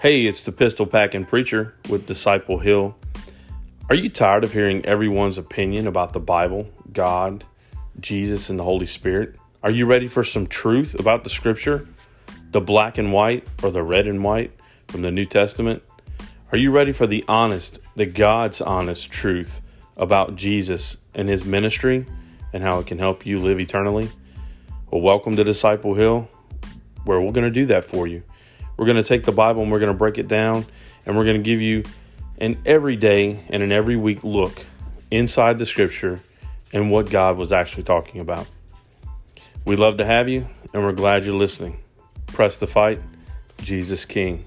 Hey, it's the Pistol Packing Preacher with Disciple Hill. Are you tired of hearing everyone's opinion about the Bible, God, Jesus, and the Holy Spirit? Are you ready for some truth about the Scripture, the black and white or the red and white from the New Testament? Are you ready for the honest, the God's honest truth about Jesus and his ministry and how it can help you live eternally? Well, welcome to Disciple Hill, where we're going to do that for you. We're going to take the Bible and we're going to break it down and we're going to give you an everyday and an every week look inside the scripture and what God was actually talking about. We love to have you and we're glad you're listening. Press the fight, Jesus King.